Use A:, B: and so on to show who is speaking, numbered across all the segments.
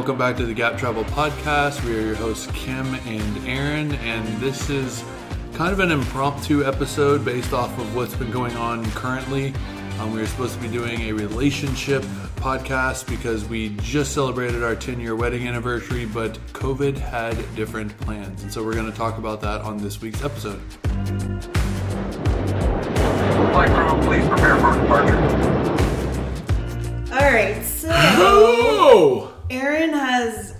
A: welcome back to the Gap Travel Podcast. We are your hosts, Kim and Aaron, and this is kind of an impromptu episode based off of what's been going on currently. Um, we were supposed to be doing a relationship podcast because we just celebrated our 10 year wedding anniversary, but COVID had different plans. And so we're going to talk about that on this week's episode.
B: Flight crew, please prepare for departure.
C: All right, so
A: Oh!
C: Aaron has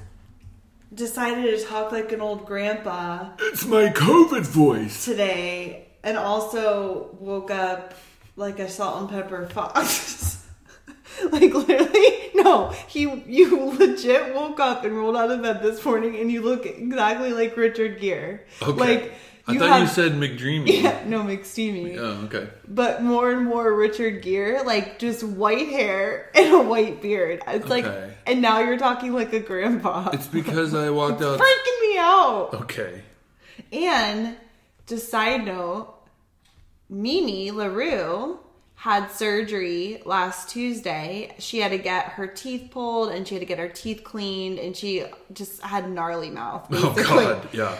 C: decided to talk like an old grandpa
A: It's my COVID voice.
C: today, and also woke up like a salt and pepper fox. like literally, no, he you legit woke up and rolled out of bed this morning, and you look exactly like Richard Gere.
A: Okay.
C: Like
A: I thought you said McDreamy.
C: yeah, no McSteamy.
A: Oh, okay.
C: but more and more Richard Gere, like just white hair and a white beard. It's like, and now you're talking like a grandpa.
A: It's because I walked out.
C: freaking me out.
A: Okay.
C: And just side note, Mimi LaRue had surgery last Tuesday. She had to get her teeth pulled and she had to get her teeth cleaned and she just had gnarly mouth.
A: Oh god, yeah.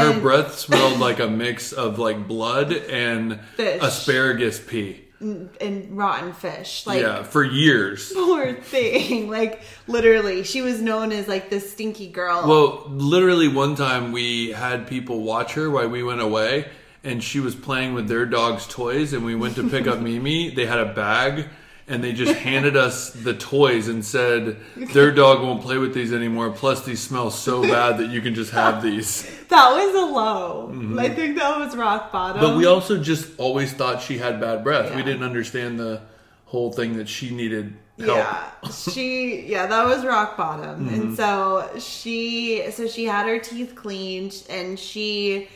A: Her breath smelled like a mix of like blood and
C: Fish.
A: asparagus pee.
C: Mm, and rotten fish. Like
A: yeah, for years.
C: poor thing. Like literally, she was known as like this stinky girl.
A: Well, literally one time we had people watch her while we went away and she was playing with their dog's toys and we went to pick up Mimi. They had a bag and they just handed us the toys and said their dog won't play with these anymore. Plus these smell so bad that you can just have these.
C: that was a low. I think that was rock bottom.
A: Mm-hmm. But we also just always thought she had bad breath. We didn't understand the whole thing that she needed help.
C: yeah, she yeah that was rock bottom,
A: Mm-hmm.
C: and so she so she had her teeth cleaned and she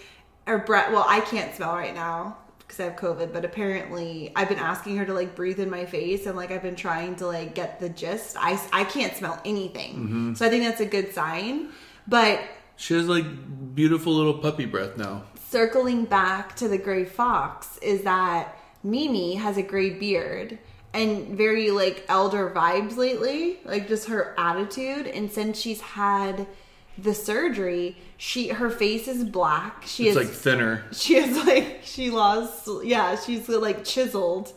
C: her breath. Well, I can't smell right now because I have COVID, but apparently I've been asking her to like breathe in my face and like I've been trying to like get the gist. I I can't smell anything,
A: Mm-hmm.
C: so I think that's a good sign. But
A: She has like beautiful little puppy breath now.
C: circling back to the gray fox is that Mimi has a gray beard and very like elder vibes lately, like just her attitude. And since she's had the surgery, she her face is black. She
A: It's
C: is
A: like thinner.
C: she is like she lost yeah she's like chiseled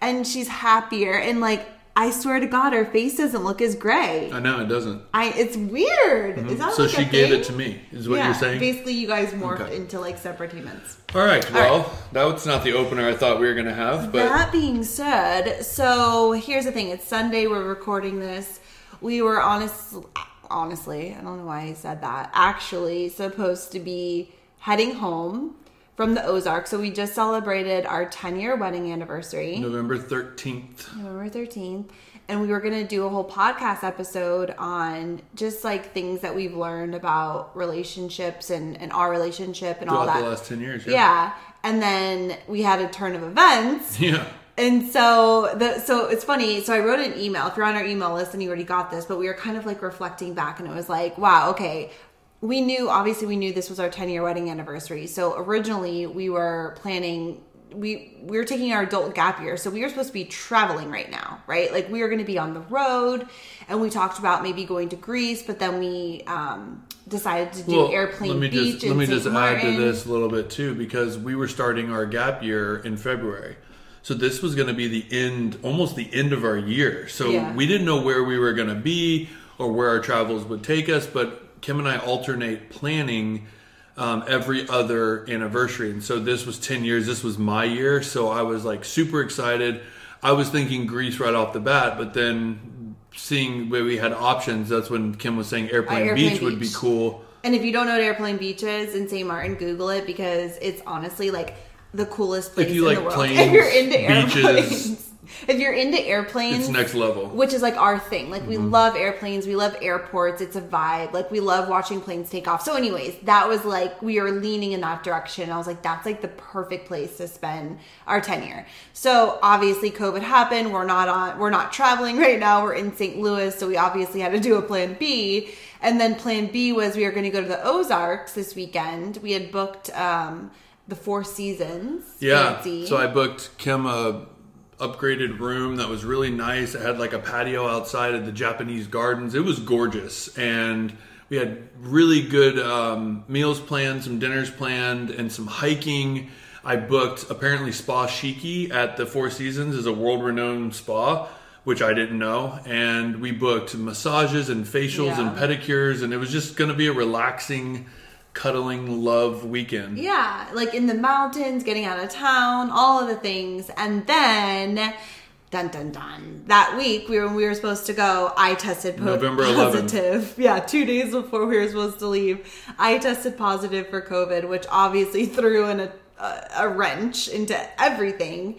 C: and she's happier and like i swear to god her face doesn't look as gray
A: I know it doesn't.
C: i it's weird is that
A: Mm-hmm. So
C: like
A: she
C: a
A: gave
C: thing?
A: it to me. Is what
C: yeah,
A: you're saying?
C: basically you guys morphed
A: Okay.
C: into like separate humans
A: All right. Well, that was not the opener I thought we were going to have, but
C: that being said so here's the thing it's sunday we're recording this we were honest honestly i don't know why i said that actually supposed to be heading home from the ozarks so we just celebrated our 10 year wedding anniversary
A: November 13th.
C: November 13th. And we were going to do a whole podcast episode on just like things that we've learned about relationships and, and our relationship and all that.
A: the last 10 years.
C: yeah. And then we had a turn of events.
A: Yeah.
C: And so the so it's funny. So I wrote an email. If you're on our email list, and you already got this, but we were kind of like reflecting back, and it was like, wow, okay. We knew obviously we knew this was our 10 year wedding anniversary. So originally we were planning we we were taking our adult gap year, so we were supposed to be traveling right now, right? Like we were going to be on the road, and we talked about maybe going to Greece, but then we um, decided to do airplane
A: let me
C: beach
A: just let me
C: St.
A: just
C: Martin.
A: add to this a little bit too because we were starting our gap year in February. So this was going to be the end almost the end of our year. So
C: Yeah.
A: we didn't know where we were going to be or where our travels would take us, but Kim and I alternate planning um, every other anniversary. And so this was 10 years. This was my year. So I was like super excited. I was thinking Greece right off the bat, but then seeing where we had options, that's when Kim was saying airplane,
C: Airplane
A: beach, would be cool.
C: And if you don't know what airplane beach is in St. Martin, Google it because it's honestly like the coolest place
A: If you
C: in
A: like
C: the world.
A: planes,
C: if you're into
A: beaches,
C: airplanes, if you're into airplanes,
A: It's next level.
C: which is like our thing. Like we love airplanes, we love airports. It's a vibe. Like we love watching planes take off. So, anyways, that was like we were leaning in that direction. I was like, that's like the perfect place to spend our tenure. So obviously, COVID happened. We're not on. We're not traveling right now. We're in St. Louis, so we obviously had to do a plan B. And then plan B was we were going to go to the Ozarks this weekend. We had booked um, the Four Seasons.
A: Yeah.
C: fancy.
A: So I booked Kim a upgraded room that was really nice. It had like a patio outside of the Japanese gardens. It was gorgeous, and we had really good um, meals planned, some dinners planned, and some hiking. I booked apparently Spa Shiki at the Four Seasons is a world renowned spa, which I didn't know, and we booked massages and facials and pedicures, and it was just going to be a relaxing, cuddling love weekend.
C: Yeah, like in the mountains, getting out of town, all of the things. And then, dun dun dun, that week we were, we were supposed to go, I tested po-
A: November 11th.
C: positive. Yeah, two days before we were supposed to leave, I tested positive for COVID, which obviously threw in a, a, a wrench into everything.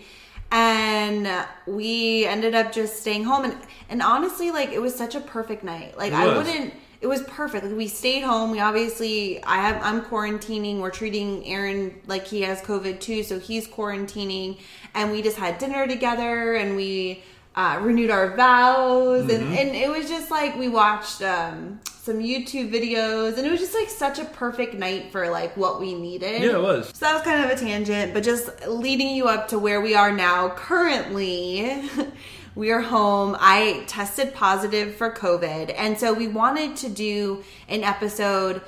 C: And we ended up just staying home. And, and honestly, like, it was such a perfect night. Like, I wouldn't it was perfect. Like we stayed home. We obviously I have I'm quarantining. We're treating Aaron like he has COVID too, so he's quarantining. And we just had dinner together and we uh, renewed our vows
A: Mm-hmm.
C: and, and it was just like we watched um, some YouTube videos and it was just like such a perfect night for like what we needed.
A: Yeah, it was.
C: So that was kind of a tangent, but just leading you up to where we are now. Currently, we are home. I tested positive for COVID. And so we wanted to do an episode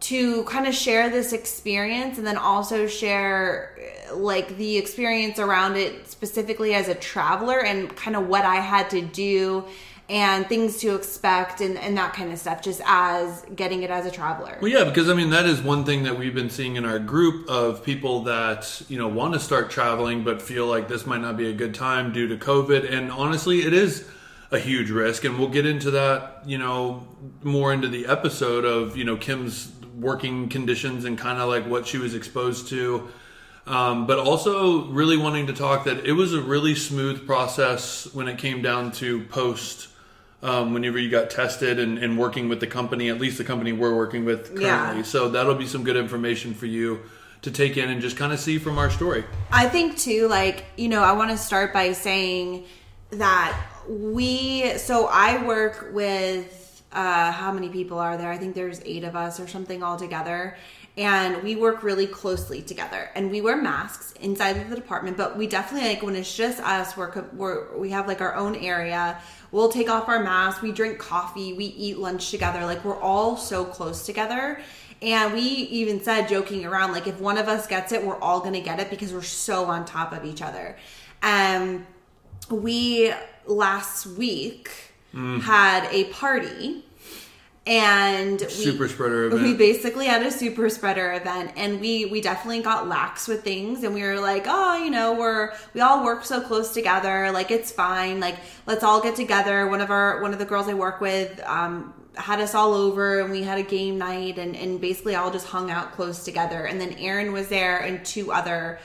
C: to kind of share this experience and then also share like the experience around it specifically as a traveler and kind of what I had to do and things to expect and, and that kind of stuff just as getting it as a traveler.
A: Well, yeah, because I mean that is one thing that we've been seeing in our group of people that you know want to start traveling but feel like this might not be a good time due to COVID, and honestly, it is a huge risk, and we'll get into that you know more into the episode of you know Kim's working conditions and kind of like what she was exposed to. Um, but also really wanting to talk that it was a really smooth process when it came down to post um, whenever you got tested and, and working with the company, at least the company we're working with currently.
C: Yeah.
A: So that'll be some good information for you to take in and just kind of see from our story.
C: I think too, like, you know, I want to start by saying that we, so I work with, uh, how many people are there? I think there's eight of us or something all together. And we work really closely together and we wear masks inside of the department, but we definitely like when it's just us, we're, we're, we have like our own area. We'll take off our masks. We drink coffee. We eat lunch together. Like we're all so close together. And we even said, joking around, like if one of us gets it, we're all gonna get it because we're so on top of each other. Um, we last week had a party, and we,
A: Super spreader event.
C: We basically had a super spreader event, and we we definitely got lax with things, and we were like, oh, you know, we're we all work so close together, like it's fine, like let's all get together. One of our one of the girls I work with. Um, had us all over and we had a game night and, and basically all just hung out close together and then aaron was there and two other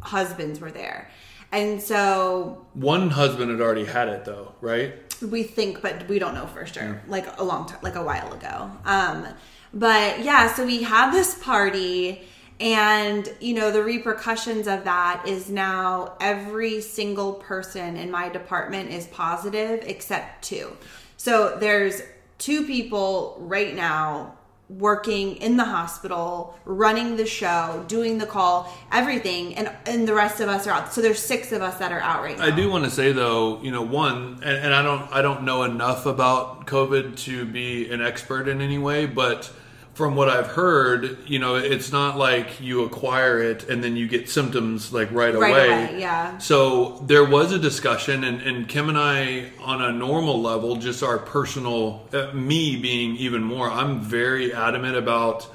C: husbands were there and so
A: One husband had already had it though, right?
C: we think but we don't know for sure. Like a long time like a while ago. Um but yeah so we had this party and you know the repercussions of that is now every single person in my department is positive except two. So there's two people right now working in the hospital, running the show, doing the call, everything, and and the rest of us are out. So there's six of us that are out right now.
A: I do want to say though, you know, one, and, and I don't, I don't know enough about COVID to be an expert in any way, but from what I've heard, you know, it's not like you acquire it and then you get symptoms like right,
C: Right
A: away.
C: away, yeah.
A: So there was a discussion, and, and Kim and I, on a normal level, just our personal, uh, me being even more, I'm very adamant about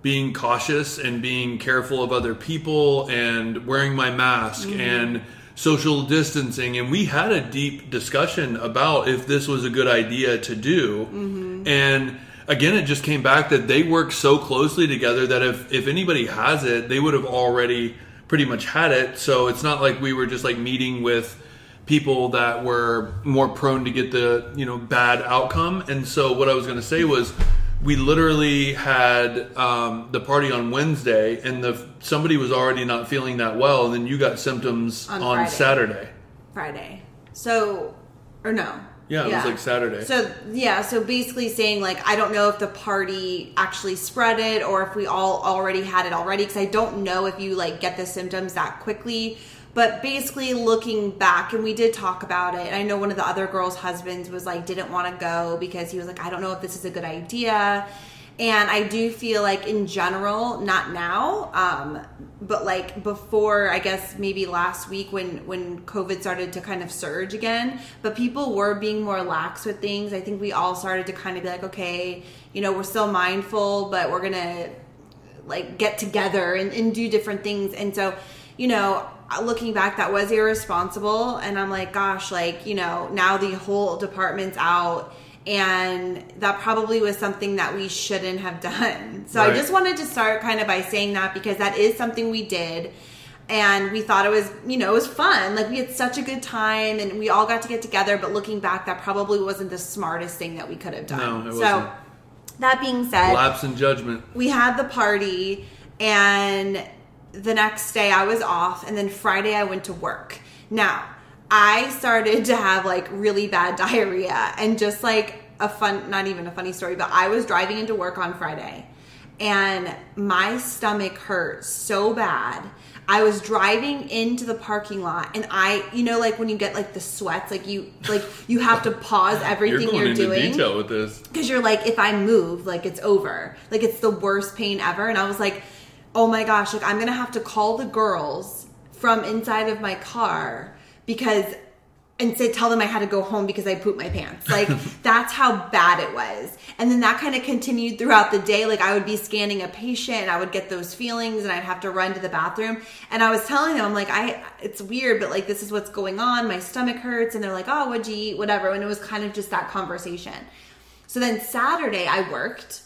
A: being cautious and being careful of other people and wearing my mask and social distancing and we had a deep discussion about if this was a good idea to do and again it just came back that they work so closely together that if if anybody has it they would have already pretty much had it so it's not like we were just like meeting with people that were more prone to get the you know bad outcome and so what i was going to say was we literally had um, the party on wednesday and the somebody was already not feeling that well and then you got symptoms
C: On
A: on,
C: Friday.
A: saturday
C: Friday. So, or no.
A: Yeah, it was like Saturday.
C: So, yeah, so basically saying, like, I don't know if the party actually spread it or if we all already had it already because I don't know if you, like, get the symptoms that quickly. But basically, looking back, and we did talk about it. I know one of the other girls' husbands was like, didn't want to go because he was like, I don't know if this is a good idea. And I do feel like, in general, not now, um, but like before, I guess maybe last week when when COVID started to kind of surge again. But people were being more lax with things. I think we all started to kind of be like, okay, you know, we're still mindful, but we're gonna like get together and, and do different things. And so, you know, looking back, that was irresponsible. And I'm like, gosh, like, you know, now the whole department's out. And that probably was something that we shouldn't have done. So
A: Right.
C: I just wanted to start kind of by saying that because that is something we did. And we thought it was, you know, it was fun. Like we had such a good time and we all got to get together. But looking back, that probably wasn't the smartest thing that we could have done.
A: No, it
C: so
A: wasn't.
C: that being said,
A: Lapse in judgment.
C: we had the party and the next day I was off and then Friday I went to work. Now, I started to have like really bad diarrhea and just like a fun not even a funny story, but I was driving into work on Friday and my stomach hurt so bad. I was driving into the parking lot and I you know like when you get like the sweats like you like you have to pause everything
A: You're
C: you're,
A: into
C: doing
A: detail with this.
C: because you're like if i move like it's over like it's the worst pain ever and i was like oh my gosh like i'm gonna have to call the girls from inside of my car because and say tell them i had to go home because i pooped my pants. Like that's how bad it was. And then that kind of continued throughout the day. Like i would be scanning a patient and i would get those feelings and i'd have to run to the bathroom. And i was telling them I'm like i it's weird but like this is what's going on. My stomach hurts. And they're like oh what'd you eat? Whatever. And it was kind of just that conversation. So then Saturday I worked.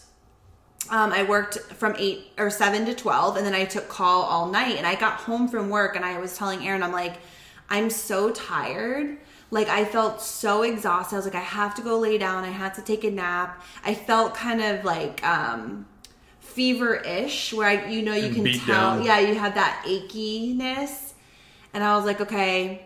C: Um, I worked from eight or seven to twelve, and then I took call all night. And I got home from work, and I was telling Aaron, I'm like, I'm so tired. Like I felt so exhausted. I was like, I have to go lay down. I had to take a nap. I felt kind of like um, fever-ish, where I, you know, you
A: And
C: can tell.
A: down.
C: Yeah, you had that achiness, and I was like, okay.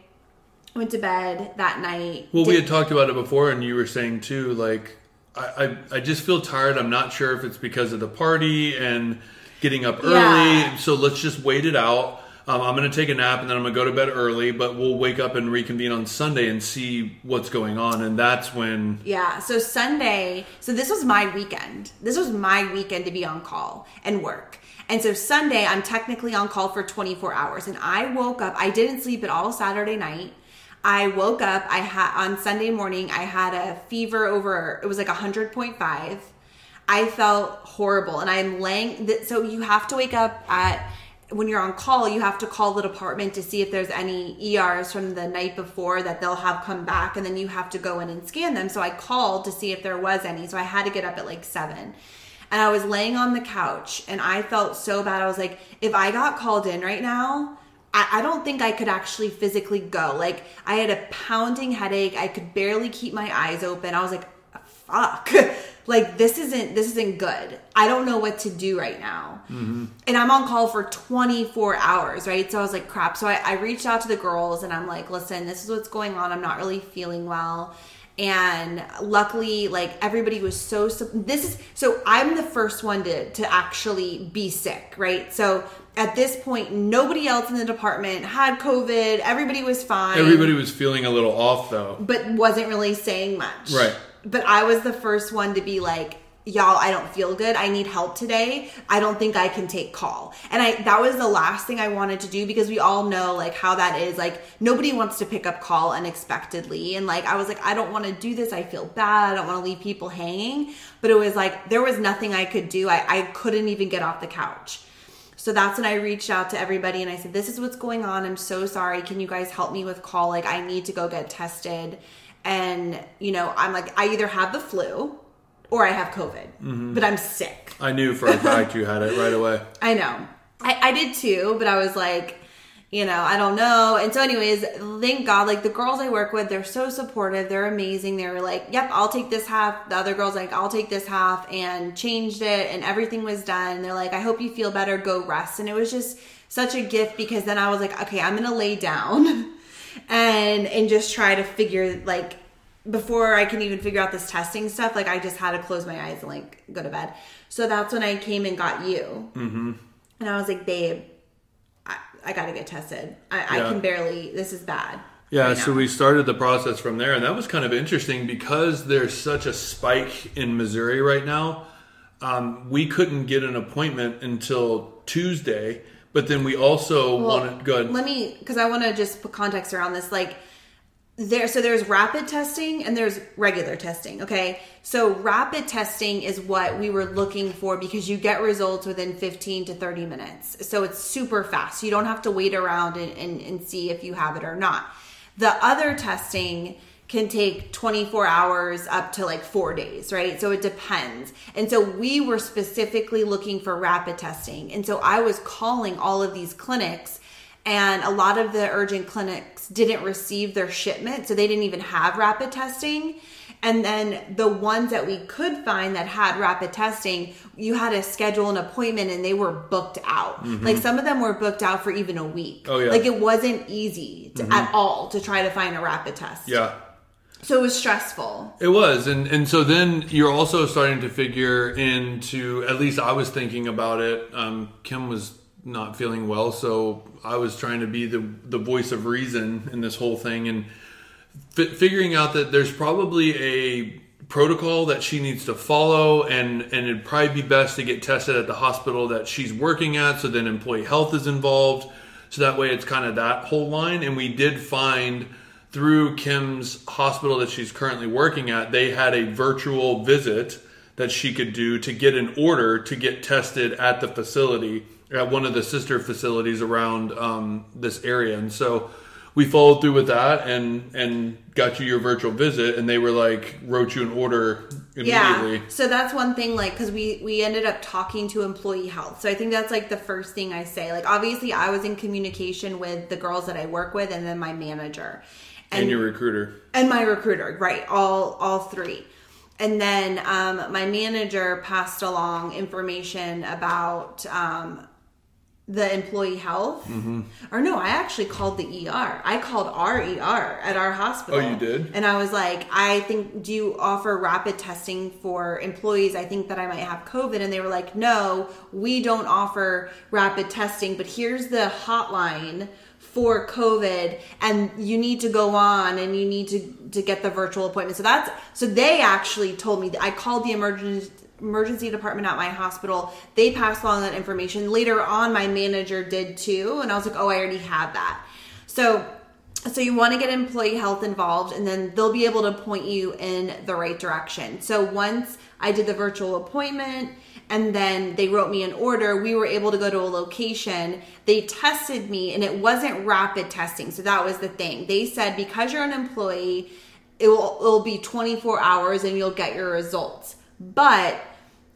C: Went to bed that night.
A: Well, we had talked about it before, and you were saying too, like, I, I, I just feel tired. I'm not sure if it's because of the party and getting up early.
C: Yeah.
A: So let's just wait it out. Um, I'm going to take a nap and then I'm going to go to bed early, but we'll wake up and reconvene on Sunday and see what's going on. And that's when,
C: Yeah. So Sunday, so this was my weekend. This was my weekend to be on call and work. And so Sunday, I'm technically on call for 24 hours. And I woke up, I didn't sleep at all Saturday night. I woke up, I had on Sunday morning, I had a fever over, it was like 100.5. I felt horrible. And I'm laying, so you have to wake up at, when you're on call, you have to call the department to see if there's any ERs from the night before that they'll have come back, and then you have to go in and scan them. So I called to see if there was any. So I had to get up at like seven. And I was laying on the couch, and I felt so bad. I was like, if I got called in right now, I, I don't think I could actually physically go. Like, I had a pounding headache. I could barely keep my eyes open. I was like, fuck like this isn't this isn't good. I don't know what to do right now. Mm-hmm. And i'm on call for 24 hours right? So i was like crap. So I, I reached out to the girls and i'm like listen this is what's going on. I'm not really feeling well. And luckily like everybody was so this is so i'm the first one to to actually be sick right? So at this point nobody else in the department had covid. Everybody was fine.
A: Everybody was feeling a little off though.
C: but wasn't really saying much.
A: Right.
C: But I was the first one to be like, y'all, I don't feel good. I need help today. I don't think I can take call. And I that was the last thing I wanted to do because we all know like how that is. Like nobody wants to pick up call unexpectedly. And like I was like, I don't want to do this. I feel bad. I don't want to leave people hanging. But it was like there was nothing I could do. I, I couldn't even get off the couch. So that's when I reached out to everybody and I said, This is what's going on. I'm so sorry. Can you guys help me with call? Like, I need to go get tested. And, you know, I'm like, I either have the flu or I have COVID, mm-hmm. but I'm sick.
A: I knew for a fact you had it right away.
C: I know. I, I did too, but I was like, you know, I don't know. And so, anyways, thank God, like the girls I work with, they're so supportive. They're amazing. They were like, yep, I'll take this half. The other girls, like, I'll take this half and changed it, and everything was done. They're like, I hope you feel better. Go rest. And it was just such a gift because then I was like, okay, I'm to lay down and, and just try to figure, like, before I can even figure out this testing stuff, like, I just had to close my eyes and, like, go to bed. So that's when I came and got you. And I was like, babe, I, I got to get tested. I, I can barely. This is bad.
A: Yeah,
C: right
A: so we started the process from there, and that was kind of interesting because there's such a spike in Missouri right now. Um, we couldn't get an appointment until Tuesday, but then we also
C: Well,
A: wanted good.
C: Let me, because I want to just put context around this. Like, there, so there's rapid testing and there's regular testing. Okay, so rapid testing is what we were looking for because you get results within 15 to 30 minutes. So it's super fast. You don't have to wait around and, and, and see if you have it or not. The other testing can take 24 hours up to like four days, right? So it depends. And so we were specifically looking for rapid testing. And so I was calling all of these clinics, and a lot of the urgent clinics didn't receive their shipment. So they didn't even have rapid testing. And then the ones that we could find that had rapid testing, you had to schedule an appointment and they were booked out. Mm-hmm. Like some of them were booked out for even a week.
A: Oh, yeah.
C: Like it wasn't easy to, mm-hmm. at all to try to find a rapid test.
A: yeah,
C: So it was stressful.
A: It was, and and so then you're also starting to figure into. At least I was thinking about it. Um, Kim was not feeling well, so I was trying to be the the voice of reason in this whole thing, and fi figuring out that there's probably a protocol that she needs to follow, and and it'd probably be best to get tested at the hospital that she's working at, so then employee health is involved, so that way it's kind of that whole line. And we did find through Kim's hospital that she's currently working at, they had a virtual visit that she could do to get an order to get tested at the facility at one of the sister facilities around um, this area and so we followed through with that and and got you your virtual visit and they were like wrote you an order immediately
C: Yeah. So that's one thing, like, because we we ended up talking to employee health. So I think that's like the first thing I say. Like, obviously, I was in communication with the girls that I work with, and then my manager,
A: and your recruiter.
C: And my recruiter right all all three. And then um, my manager passed along information about um, the employee health.
A: Mm-hmm.
C: or no i actually called the er i called our er at our hospital.
A: Oh, you did?
C: and i was like i think do you offer rapid testing for employees? I think that i might have covid. And they were like no we don't offer rapid testing but here's the hotline for COVID and you need to go on and you need to to get the virtual appointment. So that's so they actually told me I called the emergency emergency department at my hospital. They passed along that information. Later on my manager did too and I was like, "Oh, I already have that." So so you want to get employee health involved and then they'll be able to point you in the right direction. So once I did the virtual appointment and then they wrote me an order, we were able to go to a location. They tested me and it wasn't rapid testing. So that was the thing. They said because you're an employee, it will it'll be 24 hours and you'll get your results. But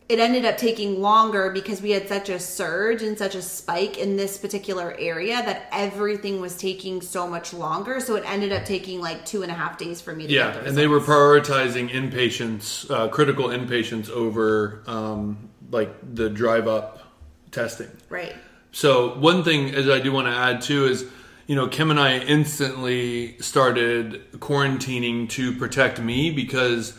C: it ended up taking longer because we had such a surge and such a spike in this particular area that everything was taking so much longer. So it ended up taking like two and a half days for me to
A: yeah
C: get the
A: and they were prioritizing inpatients uh, critical inpatients over um, like the drive up testing
C: right.
A: So one thing as I do want to add too is, you know, Kim and I instantly started quarantining to protect me because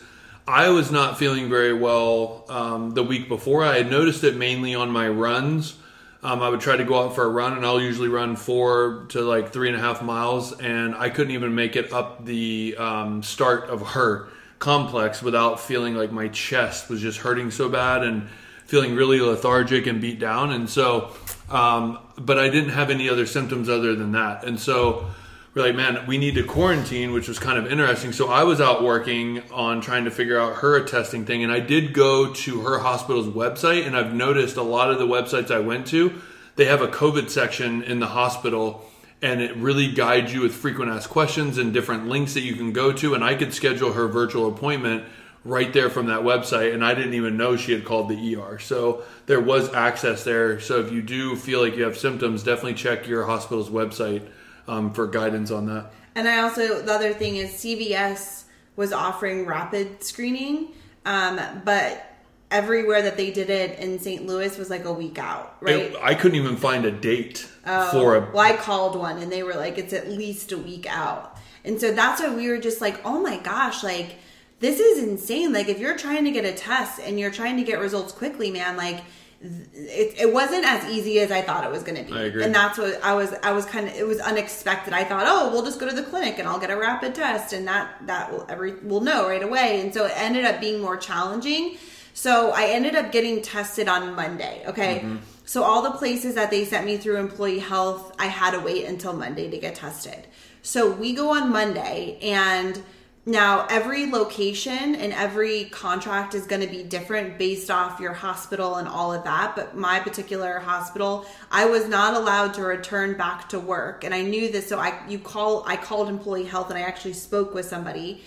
A: I was not feeling very well um, the week before. I had noticed it mainly on my runs. Um, I would try to go out for a run, and I'll usually run four to like three and a half miles, and I couldn't even make it up the um, start of her complex without feeling like my chest was just hurting so bad and feeling really lethargic and beat down. And so, um, but I didn't have any other symptoms other than that. And so we're like, man, we need to quarantine, which was kind of interesting. So I was out working on trying to figure out her testing thing. And I did go to her hospital's website. And I've noticed a lot of the websites I went to, they have a COVID section in the hospital. And it really guides you with frequent asked questions and different links that you can go to. And I could schedule her virtual appointment right there from that website and I didn't even know she had called the ER. So there was access there. So if you do feel like you have symptoms, definitely check your hospital's website um, for guidance on that.
C: And I also the other thing is CVS was offering rapid screening, um, but everywhere that they did it in St. Louis was like a week out, right?
A: It- I couldn't even find a date
C: Oh,
A: for a
C: well, I called one and they were like, it's at least a week out. And so that's why we were just like, oh my gosh, like this is insane. Like if you're trying to get a test and you're trying to get results quickly, man, like it, it wasn't as easy as I thought it was going to be. And that's what I was. I was kind of. It was unexpected. I thought, oh, we'll just go to the clinic and I'll get a rapid test, and that that will every will know right away. And so it ended up being more challenging. So I ended up getting tested on Monday. Okay.
A: Mm-hmm.
C: So all the places that they sent me through employee health, I had to wait until Monday to get tested. So we go on Monday and now every location and every contract is going to be different based off your hospital and all of that, but my particular hospital, I was not allowed to return back to work and I knew this so I you call I called employee health and I actually spoke with somebody.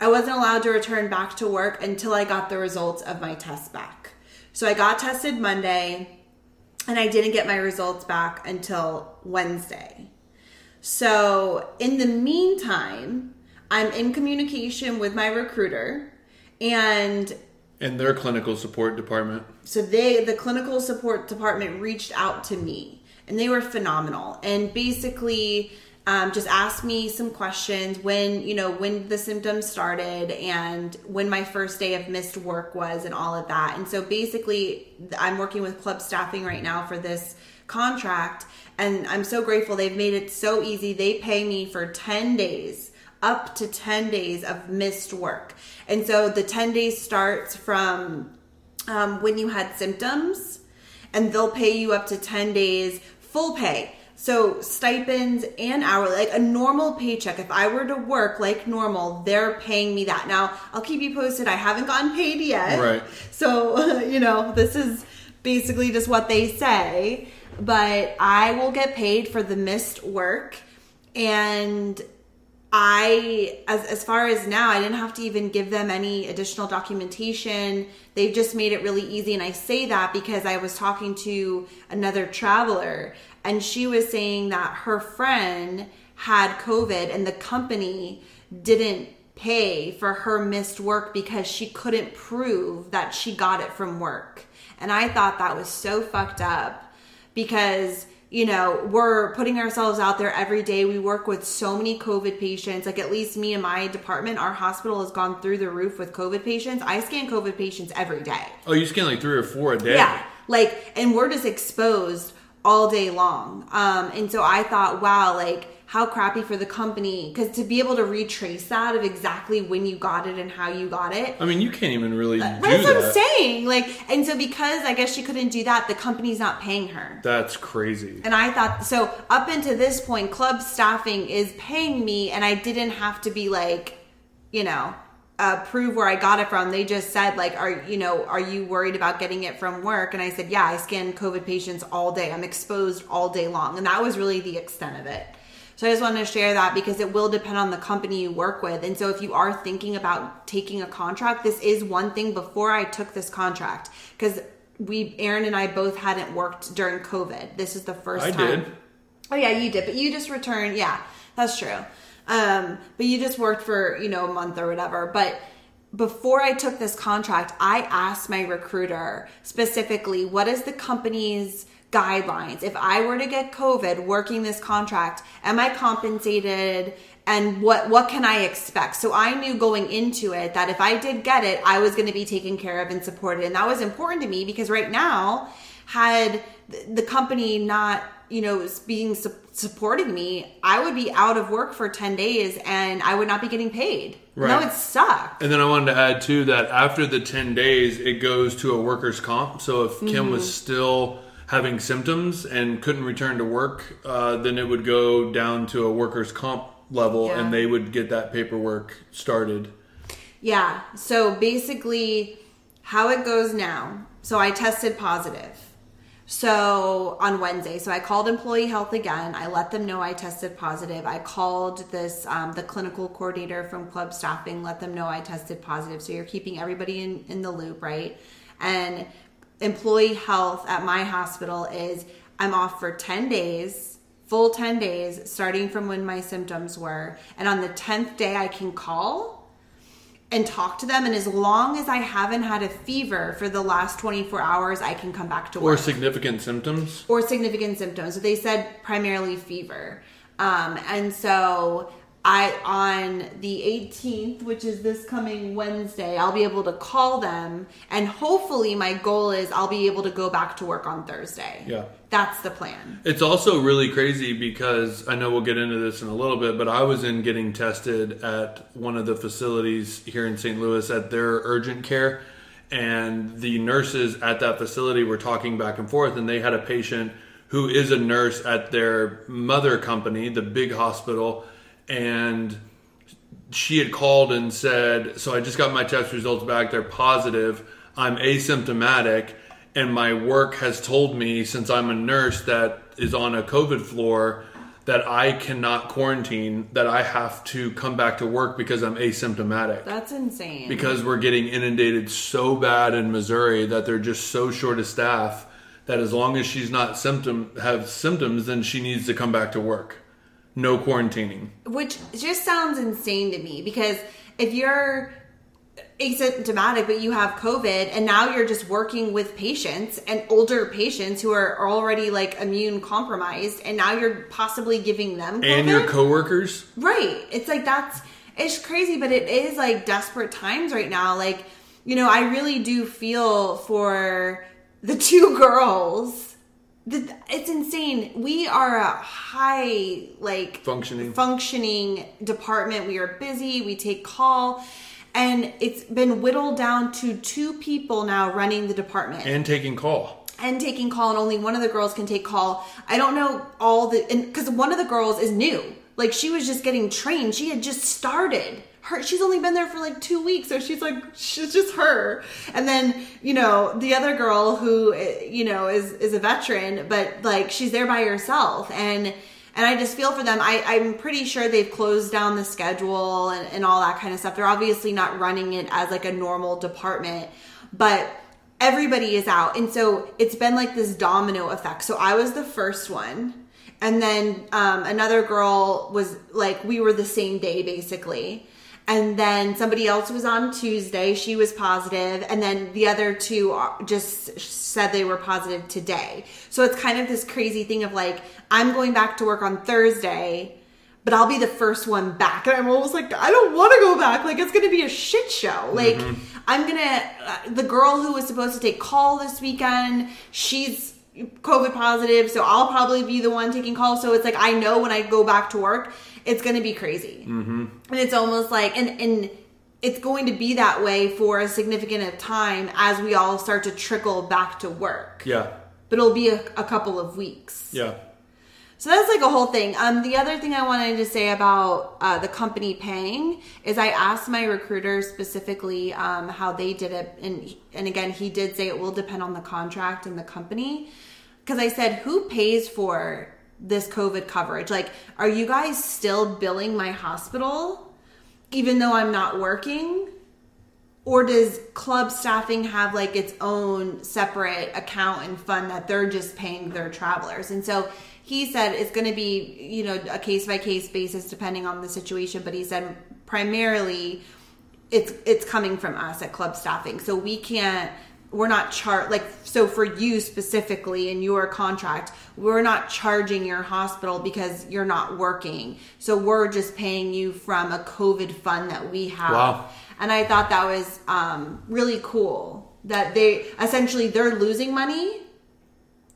C: I wasn't allowed to return back to work until I got the results of my test back. So I got tested Monday and I didn't get my results back until Wednesday. So, in the meantime, I'm in communication with my recruiter and
A: And their clinical support department.
C: so they the clinical support department reached out to me and they were phenomenal and basically um, just asked me some questions when you know when the symptoms started and when my first day of missed work was and all of that. And so basically i'm working with club staffing right now for this contract and i'm so grateful. They've made it so easy. They pay me for 10 days up to 10 days of missed work and so the 10 days starts from um, when you had symptoms, and they'll pay you up to 10 days full pay. So stipends and hourly, like a normal paycheck. If I were to work like normal, they're paying me that. Now I'll keep you posted. I haven't gotten paid yet,
A: Right.
C: So you know this is basically just what they say. But I will get paid for the missed work, and I, as, as far as now, I didn't have to even give them any additional documentation. They've just made it really easy. And I say that because I was talking to another traveler and she was saying that her friend had COVID and the company didn't pay for her missed work because she couldn't prove that she got it from work. And I thought that was so fucked up because you know we're putting ourselves out there every day. We work with so many covid patients. Like at least me and my department our hospital has gone through the roof with covid patients. I scan covid patients every day.
A: Oh, you scan like three or four a day.
C: yeah. Like and we're just exposed all day long. Um and so i thought wow like how crappy for the company because to be able to retrace that of exactly when you got it and how you got it
A: I mean, you can't even really do
C: that's what I'm saying. Like, and so because I guess she couldn't do that, the company's not paying her.
A: That's crazy.
C: And I thought so. Up until this point, club staffing is paying me, and I didn't have to be like, you know, uh, prove where I got it from. They just said like, are you know, are you worried about getting it from work? And I said, yeah, I scan COVID patients all day. I'm exposed all day long, and that was really the extent of it. So I just wanted to share that because it will depend on the company you work with. And so if you are thinking about taking a contract, this is one thing before I took this contract because we Aaron and I both hadn't worked during COVID. This is the first
A: I
C: time.
A: did.
C: Oh yeah, you did, but you just returned. Yeah, that's true. Um, but you just worked for you know a month or whatever. But before I took this contract, I asked my recruiter specifically, what is the company's guidelines? If I were to get COVID working this contract, am I compensated? And what what can I expect? So I knew going into it that if I did get it, I was going to be taken care of and supported, and that was important to me because right now, had the company not you know being su- supporting me, I would be out of work for ten days and I would not be getting paid.
A: Right.
C: That would suck.
A: And then I wanted to add too that after the 10 days, it goes to a worker's comp. So if Kim
C: Mm-hmm.
A: was still having symptoms and couldn't return to work, uh, then it would go down to a worker's comp level
C: Yeah.
A: and they would get that paperwork started.
C: Yeah. So basically, how it goes now. So I tested positive. So on Wednesday, so I called employee health again. I let them know I tested positive. I called this um, the clinical coordinator from club staffing, let them know I tested positive. So you're keeping everybody in in the loop, right? And employee health at my hospital is I'm off for 10 days, full 10 days, starting from when my symptoms were. And on the 10th day, I can call and talk to them. And as long as I haven't had a fever for the last 24 hours, I can come back to work.
A: Or significant symptoms.
C: Or significant symptoms. So they said primarily fever. Um, and so I on the 18th, which is this coming Wednesday, I'll be able to call them and hopefully my goal is I'll be able to go back to work on Thursday.
A: Yeah.
C: That's the plan.
A: It's also really crazy because I know we'll get into this in a little bit, but I was in getting tested at one of the facilities here in St. Louis at their urgent care, and the nurses at that facility were talking back and forth, and they had a patient who is a nurse at their mother company, the big hospital, and she had called and said, So I just got my test results back. They're positive. I'm asymptomatic. And my work has told me, since I'm a nurse that is on a COVID floor, that I cannot quarantine, that I have to come back to work because I'm asymptomatic.
C: That's insane.
A: because we're getting inundated so bad in Missouri that they're just so short of staff that as long as she's not symptom have symptoms, then she needs to come back to work. No quarantining.
C: which just sounds insane to me because if you're asymptomatic but you have covid and now you're just working with patients and older patients who are already like immune compromised and now you're possibly giving them COVID?
A: And your coworkers?
C: Right. It's like that's it's crazy, but it is like desperate times right now. Like, you know, I really do feel for the two girls. The- It's insane. We are a high like
A: Functioning.
C: functioning department. We are busy. We take call. And it's been whittled down to two people now running the department
A: And taking call.
C: and taking call and only one of the girls can take call i don't know all the and because one of the girls is new like she was just getting trained she had just started her she's only been there for like two weeks so she's like she's just her and then you know the other girl who eh, you know is is a veteran but like she's there by herself and and I just feel for them. I, I'm pretty sure they've closed down the schedule and, and all that kind of stuff. They're obviously not running it as like a normal department, but everybody is out. And so it's been like this domino effect. So I was the first one. And then um, another girl was like, we were the same day basically. And then somebody else was on Tuesday. She was positive, and then the other two just said they were positive today. So it's kind of this crazy thing of like, I'm going back to work on Thursday, but I'll be the first one back. And I'm almost like, I don't want to go back. Like, it's going to be a shit show. Like, I'm going to, uh, the girl who was supposed to take call this weekend, she's COVID positive. So I'll probably be the one taking call. So it's like, I know when I go back to work, it's going to be crazy. Mm-hmm. And it's almost like, and, and, it's going to be that way for a significant of time as we all start to trickle back to work.
A: Yeah.
C: But it'll be a, a couple of weeks.
A: Yeah.
C: So that's like a whole thing. Um, the other thing I wanted to say about uh, the company paying is I asked my recruiter specifically um, how they did it, and and again he did say it will depend on the contract and the company, because I said who pays for this COVID coverage? Like, are you guys still billing my hospital even though I'm not working? or does club staffing have like its own separate account and fund that they're just paying their travelers and so he said it's going to be you know a case by case basis depending on the situation but he said primarily it's it's coming from us at club staffing so we can't we're not char like so for you specifically in your contract we're not charging your hospital because you're not working so we're just paying you from a covid fund that we have
A: Wow.
C: and I thought that was um, really cool that they essentially they're losing money,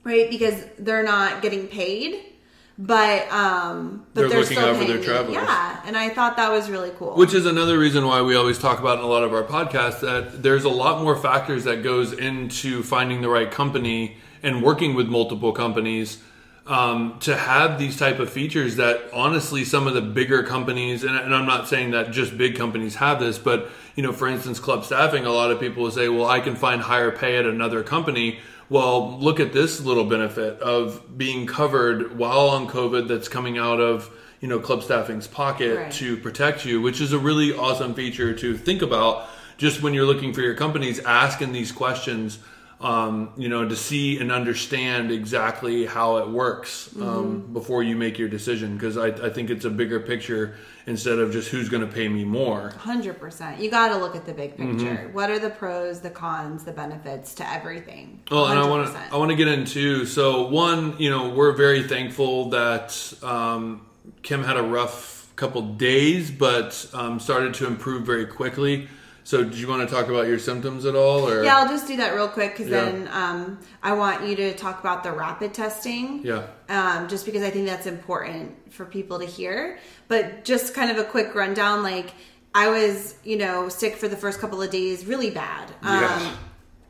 C: right? Because they're not getting paid, but um, but
A: They're
C: they're,
A: looking out for their travelers.
C: Yeah, and I thought that was really cool.
A: Which is another reason why we always talk about in a lot of our podcasts that there's a lot more factors that goes into finding the right company and working with multiple companies um, to have these type of features that honestly some of the bigger companies and, and I'm not saying that just big companies have this, but you know, for instance, club staffing, a lot of people will say, well, I can find higher pay at another company. Well, look at this little benefit of being covered while on COVID that's coming out of you know club staffing's pocket
C: Right.
A: to protect you, which is a really awesome feature to think about just when you're looking for your companies, asking these questions, um, you know, to see and understand exactly how it works um, before you make your decision. Because I, I think it's a bigger picture instead of just who's going to pay me more.
C: Hundred percent. You got to look at the big picture.
A: Mm-hmm.
C: What are the pros, the cons, the benefits to everything?
A: Well, and I want to I want to get into so one, you know, we're very thankful that um, Kim had a rough couple days, but um, started to improve very quickly. So, do you want to talk about your symptoms at all? Or
C: Yeah, I'll just do that real quick because
A: Yeah.
C: then um, I want you to talk about the rapid testing.
A: Yeah.
C: Um, just because I think that's important for people to hear. But just kind of a quick rundown like, I was, you know, sick for the first couple of days, really bad. Um,
A: yeah,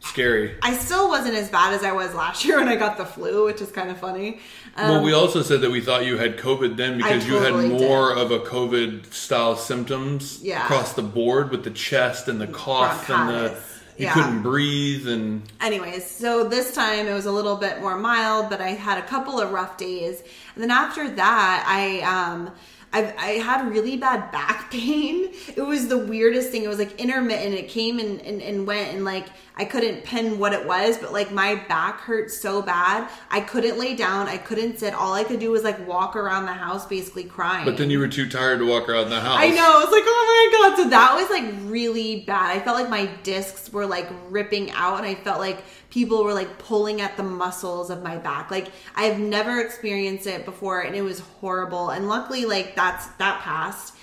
A: scary.
C: I still wasn't as bad as I was last year when I got the flu, which is kind of funny. Um,
A: well, we also said that we thought you had COVID then because you
C: totally
A: had
C: did.
A: more of a COVID style symptoms
C: Yeah.
A: across the board with the chest and the cough and the you
C: Yeah.
A: couldn't breathe and
C: anyways, so this time it was a little bit more mild, but I had a couple of rough days. And then after that, I um I, I had really bad back pain. It was the weirdest thing. It was like intermittent. It came and, and, and went, and like I couldn't pin what it was, but like my back hurt so bad. I couldn't lay down. I couldn't sit. All I could do was like walk around the house, basically crying.
A: but then you were too tired to walk around the house.
C: I know. I was like, oh my god. So that was like really bad. I felt like my discs were like ripping out, and I felt like people were like pulling at the muscles of my back. Like I have never experienced it before, and it was horrible. And luckily, like that's that passed.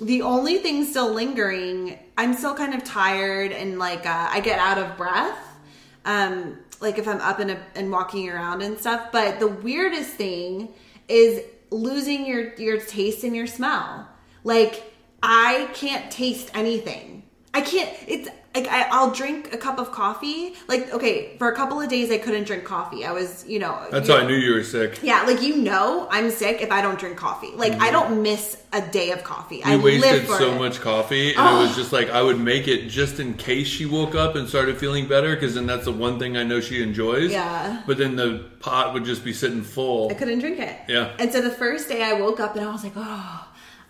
C: The only thing still lingering, I'm still kind of tired and like uh, I get out of breath. Um, like if I'm up and, and walking around and stuff. But the weirdest thing is losing your your taste and your smell. Like I can't taste anything. I can't. It's like I, I'll drink a cup of coffee. Like okay, for a couple of days I couldn't drink coffee. I was, you know,
A: That's
C: you-
A: how I knew you were sick.
C: Yeah, like you know, I'm sick if I don't drink coffee. Like I don't miss a day of coffee.
A: We
C: I
A: Mm-hmm. wasted so
C: it.
A: much coffee, and
C: Oh.
A: it was just like I would make it just in case she woke up and started feeling better, because then that's the one thing I know she enjoys.
C: Yeah.
A: But then the pot would just be sitting full.
C: I couldn't drink it.
A: Yeah.
C: And so the first day I woke up and I was like, oh,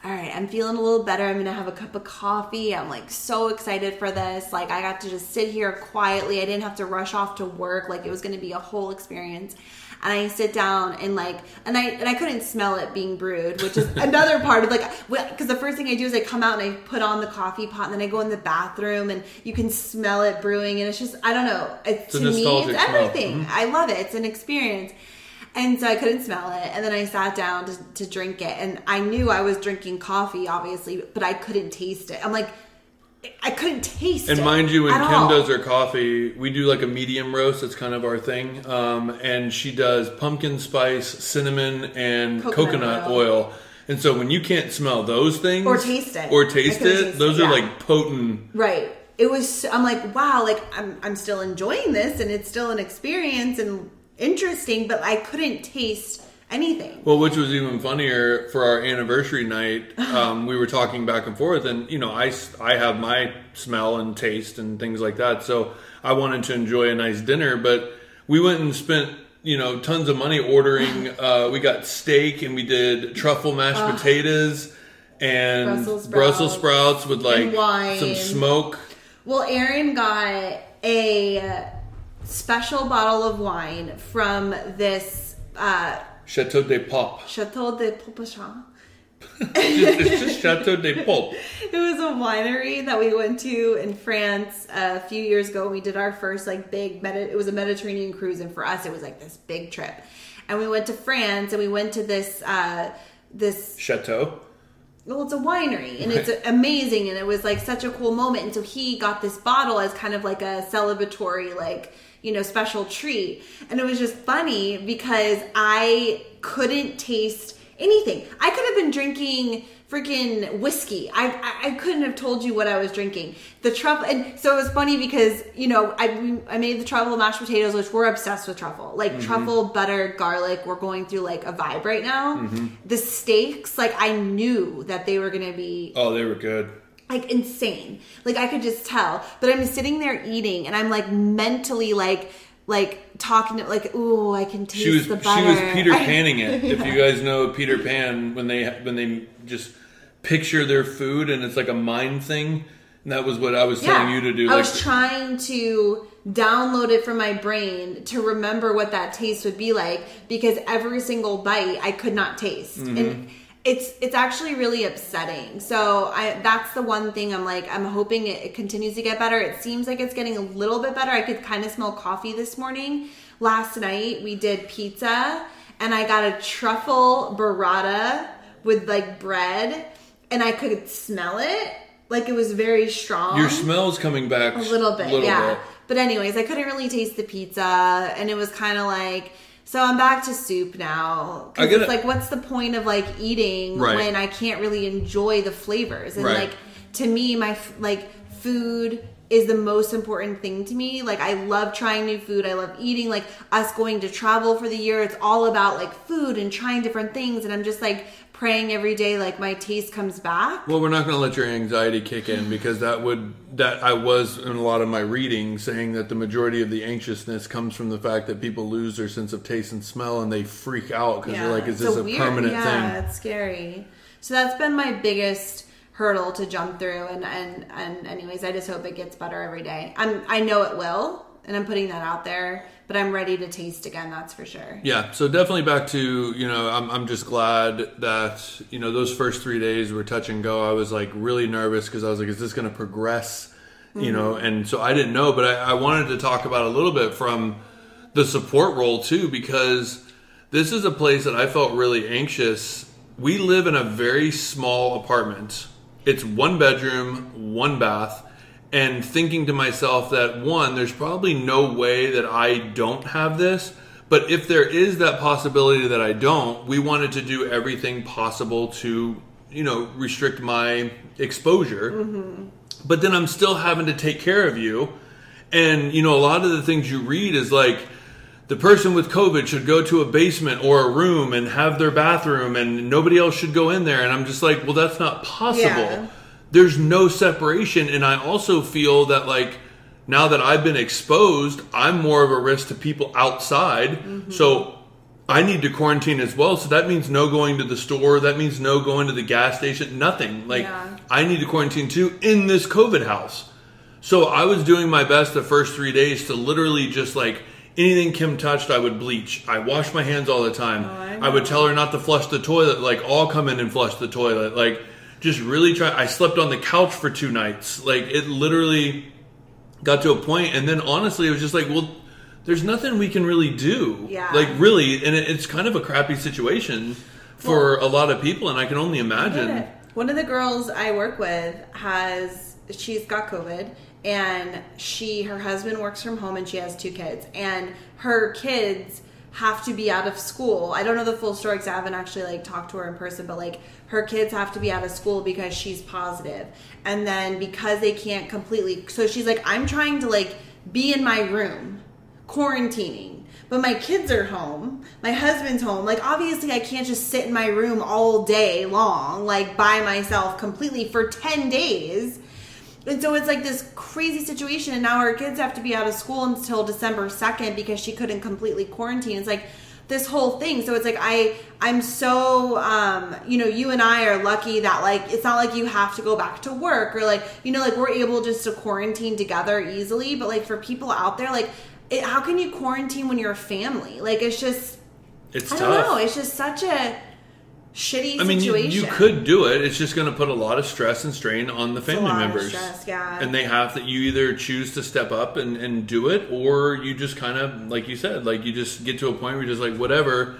C: all right, I'm feeling a little better. I'm gonna have a cup of coffee. I'm like so excited for this. Like I got to just sit here quietly. I didn't have to rush off to work. Like it was gonna be a whole experience. And I sit down and like, and I and I couldn't smell it being brewed, which is another part of like, because the first thing I do is I come out and I put on the coffee pot, and then I go in the bathroom and you can smell it brewing, and it's just I don't know. It's,
A: a
C: to me, it's everything. I love it. It's an experience. And so I couldn't smell it. And then I sat down to, to drink it. And I knew I was drinking coffee, obviously, but I couldn't taste it. I'm like, I couldn't taste
A: And
C: it.
A: And mind you, when Kim
C: all.
A: does her coffee, we do like a medium roast. That's kind of our thing. Um, and she does pumpkin spice, cinnamon, and
C: Coconut
A: coconut,
C: oil.
A: oil. And so when you can't smell those things
C: Or taste it.
A: or taste it,
C: taste
A: those
C: it,
A: are
C: yeah.
A: like potent.
C: Right. It was, I'm like, wow, like I'm, I'm still enjoying this and it's still an experience and interesting, but I couldn't taste anything.
A: Well, which was even funnier for our anniversary night. Um, we were talking back and forth, and you know, I, I have my smell and taste and things like that. So I wanted to enjoy a nice dinner, but we went and spent you know tons of money ordering. Uh, we got steak and we did truffle mashed potatoes and
C: Brussels
A: Brussels
C: sprouts.
A: sprouts with like some smoke.
C: Well, Aaron got a special bottle of wine from this uh,
A: Chateau de Pop.
C: Chateau de Poupachan.
A: it's just Chateau de Pop.
C: It was a winery that we went to in France a few years ago. We did our first like big Medi- it was a Mediterranean cruise, and for us it was like this big trip. And we went to France, and we went to this uh, this
A: Chateau.
C: well, it's a winery and it's amazing and it was like such a cool moment. And so he got this bottle as kind of like a celebratory, like, you know, special treat. And it was just funny because I couldn't taste anything. I could have been drinking freaking whiskey. I, I couldn't have told you what I was drinking. The truffle, and so it was funny because you know I I made the truffle mashed potatoes, which we're obsessed with truffle, like mm-hmm. truffle, butter, garlic. We're going through like a vibe right now. Mm-hmm. The steaks, like I knew that they were gonna be
A: Oh, they were good.
C: Like insane. Like I could just tell. But I'm sitting there eating, and I'm like mentally like like talking to like, ooh, I can taste
A: she was
C: the
A: she was Peter Panning it. If you guys know Peter Pan, when they when they just picture their food and it's like a mind thing, and that was what I was telling you to do.
C: I
A: Like
C: was trying to download it from my brain to remember what that taste would be like because every single bite I could not taste.
A: Mm-hmm.
C: And it's it's actually really upsetting. So I that's the one thing I'm like I'm hoping it, it continues to get better. It seems like it's getting a little bit better. I could kind of smell coffee this morning. Last night we did pizza and I got a truffle burrata with like bread and I could smell it. Like it was very strong.
A: Your smell's coming back
C: A little bit, yeah. But anyways, I couldn't really taste the pizza, and it was kind of like. So I'm back to soup now. 'Cause
A: I get
C: it's
A: it.
C: like, what's the point of like eating
A: Right.
C: when I can't really enjoy the flavors? And
A: Right.
C: like to me, my f- like food is the most important thing to me. Like I love trying new food. I love eating. Like us going to travel for the year, it's all about like food and trying different things. And I'm just like praying every day, like my taste comes back.
A: Well, we're not going to let your anxiety kick in because that would that I was in a lot of my reading saying that the majority of the anxiousness comes from the fact that people lose their sense of taste and smell and they freak out because they're like, "Is
C: it's
A: this a
C: weird-
A: permanent
C: yeah,
A: thing?"
C: it's scary. So that's been my biggest hurdle to jump through and and and anyways, I just hope it gets better every day. I'm I know it will, and I'm putting that out there, but I'm ready to taste again, that's for sure.
A: Yeah, so definitely back to you know I'm I'm just glad that you know those first three days were touch and go. I was like really nervous because I was like, is this going to progress? You mm-hmm. know, and so I didn't know, but I, I wanted to talk about a little bit from the support role too because this is a place that I felt really anxious. We live in a very small apartment. It's one bedroom, one bath, and thinking to myself that one, there's probably no way that I don't have this. But if there is that possibility that I don't, we wanted to do everything possible to, you know, restrict my exposure. Mm-hmm. But then I'm still having to take care of you. And, you know, a lot of the things you read is like, the person with COVID should go to a basement or a room and have their bathroom, and nobody else should go in there. And I'm just like, well, that's not possible.
C: Yeah.
A: There's no separation. And I also feel that, like, now that I've been exposed, I'm more of a risk to people outside.
C: Mm-hmm.
A: So I need to quarantine as well. So that means no going to the store. That means no going to the gas station. Nothing. Like,
C: Yeah.
A: I need to quarantine too in this COVID house. So I was doing my best the first three days to literally just like anything Kim touched, I would bleach. I wash my hands all the time.
C: Oh, I
A: I, would tell her not to flush the toilet. Like all come in and flush the toilet. Like just really try. I slept on the couch for two nights. Like it literally got to a point, and then honestly, it was just like, well, there's nothing we can really do.
C: Yeah.
A: Like really, and it, it's kind of a crappy situation for a lot of people, and I can only imagine.
C: One of the girls I work with has she's got COVID and she her husband works from home and she has two kids and her kids have to be out of school. I don't know the full story because I haven't actually like talked to her in person, but like her kids have to be out of school because she's positive. And then because they can't completely so she's like, I'm trying to like be in my room quarantining. But my kids are home. My husband's home. Like obviously I can't just sit in my room all day long like by myself completely for 10 days. And so it's like this crazy situation and now our kids have to be out of school until December 2nd because she couldn't completely quarantine. It's like this whole thing. So it's like I I'm so um you know, you and I are lucky that like it's not like you have to go back to work or like you know like we're able just to quarantine together easily, but like for people out there like it, how can you quarantine when you're a family? Like it's just
A: It's
C: I
A: tough.
C: don't know, it's just such a shitty
A: I mean, you,
C: situation.
A: you could do it. It's just going to put a lot of stress and strain on the
C: a
A: family members.
C: stress, yeah.
A: And they have that you either choose to step up and, and do it, or you just kind of, like you said, like you just get to a point where you're just like, whatever,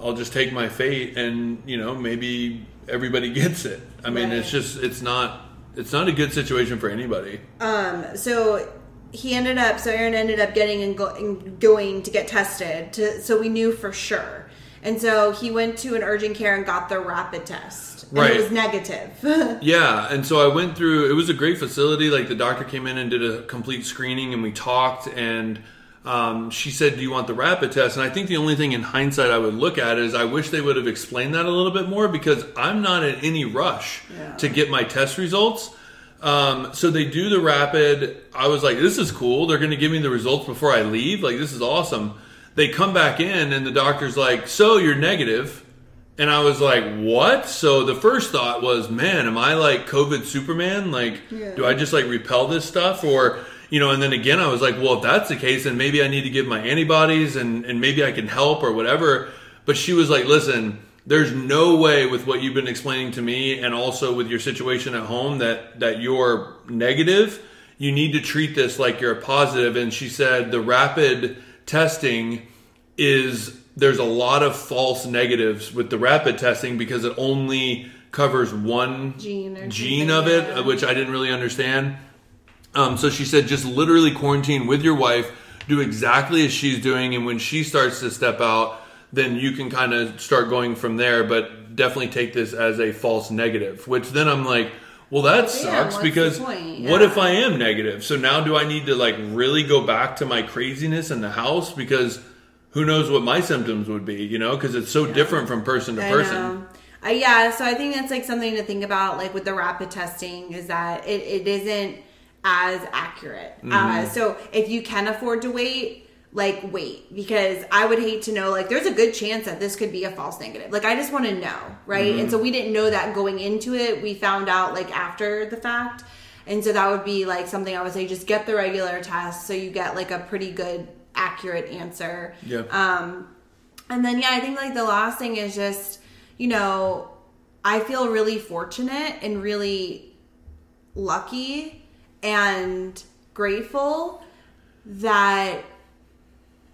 A: I'll just take my fate, and you know, maybe everybody gets it. I mean,
C: Right.
A: it's just, it's not, it's not a good situation for anybody.
C: Um, so he ended up, so Aaron ended up getting and, go, and going to get tested, to, so we knew for sure. And so he went to an urgent care and got the rapid test. And
A: Right.
C: it was negative.
A: Yeah, and so I went through. It was a great facility. Like the doctor came in and did a complete screening, and we talked. And um, she said, "Do you want the rapid test?" And I think the only thing in hindsight I would look at is I wish they would have explained that a little bit more because I'm not in any rush
C: Yeah.
A: to get my test results. Um, so they do the rapid. I was like, "This is cool." They're going to give me the results before I leave. Like this is awesome. They come back in, and the doctor's like, "So you're negative." And I was like, what? So the first thought was, man, am I like COVID Superman? Like,
C: Yeah.
A: do I just like repel this stuff? Or, you know, and then again, I was like, well, if that's the case, then maybe I need to give my antibodies and, and maybe I can help or whatever. But she was like, listen, there's no way with what you've been explaining to me and also with your situation at home that, that you're negative. You need to treat this like you're a positive. And she said the rapid testing is there's a lot of false negatives with the rapid testing because it only covers one
C: Gene or
A: gene of it,
C: yeah.
A: which I didn't really understand. Um, so she said, just literally quarantine with your wife, do exactly as she's doing, and when she starts to step out, then you can kind of start going from there. But definitely take this as a false negative. Which then I'm like, well, that
C: yeah,
A: sucks because
C: point?
A: what if I am negative? So now do I need to like really go back to my craziness in the house because who knows what my symptoms would be? You know, because it's so different from person to
C: I
A: person.
C: Uh, yeah, so I think that's like something to think about, like with the rapid testing, is that it, it isn't as accurate.
A: Mm-hmm.
C: Uh, so if you can afford to wait, like wait, because I would hate to know, like there's a good chance that this could be a false negative. Like I just want to know, right? And so
A: Mm-hmm.
C: we didn't know that going into it. We found out like after the fact. And so that would be like something I would say just get the regular test so you get like a pretty good accurate answer.
A: Yeah.
C: Um, and then, yeah, I think like the last thing is just, you know, I feel really fortunate and really lucky and grateful that